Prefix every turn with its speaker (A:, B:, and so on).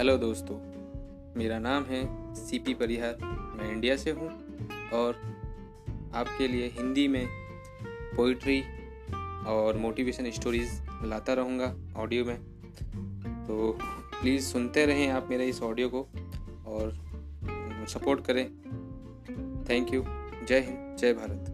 A: Hello दोस्तों, मेरा नाम है सीपी परिहार। मैं इंडिया से हूँ और आपके लिए हिंदी में पोइट्री और मोटिवेशन स्टोरीज लाता रहूँगा ऑडियो में। तो प्लीज़ सुनते रहें आप मेरे इस ऑडियो को और सपोर्ट करें। थैंक यू जय हिंद, जय भारत।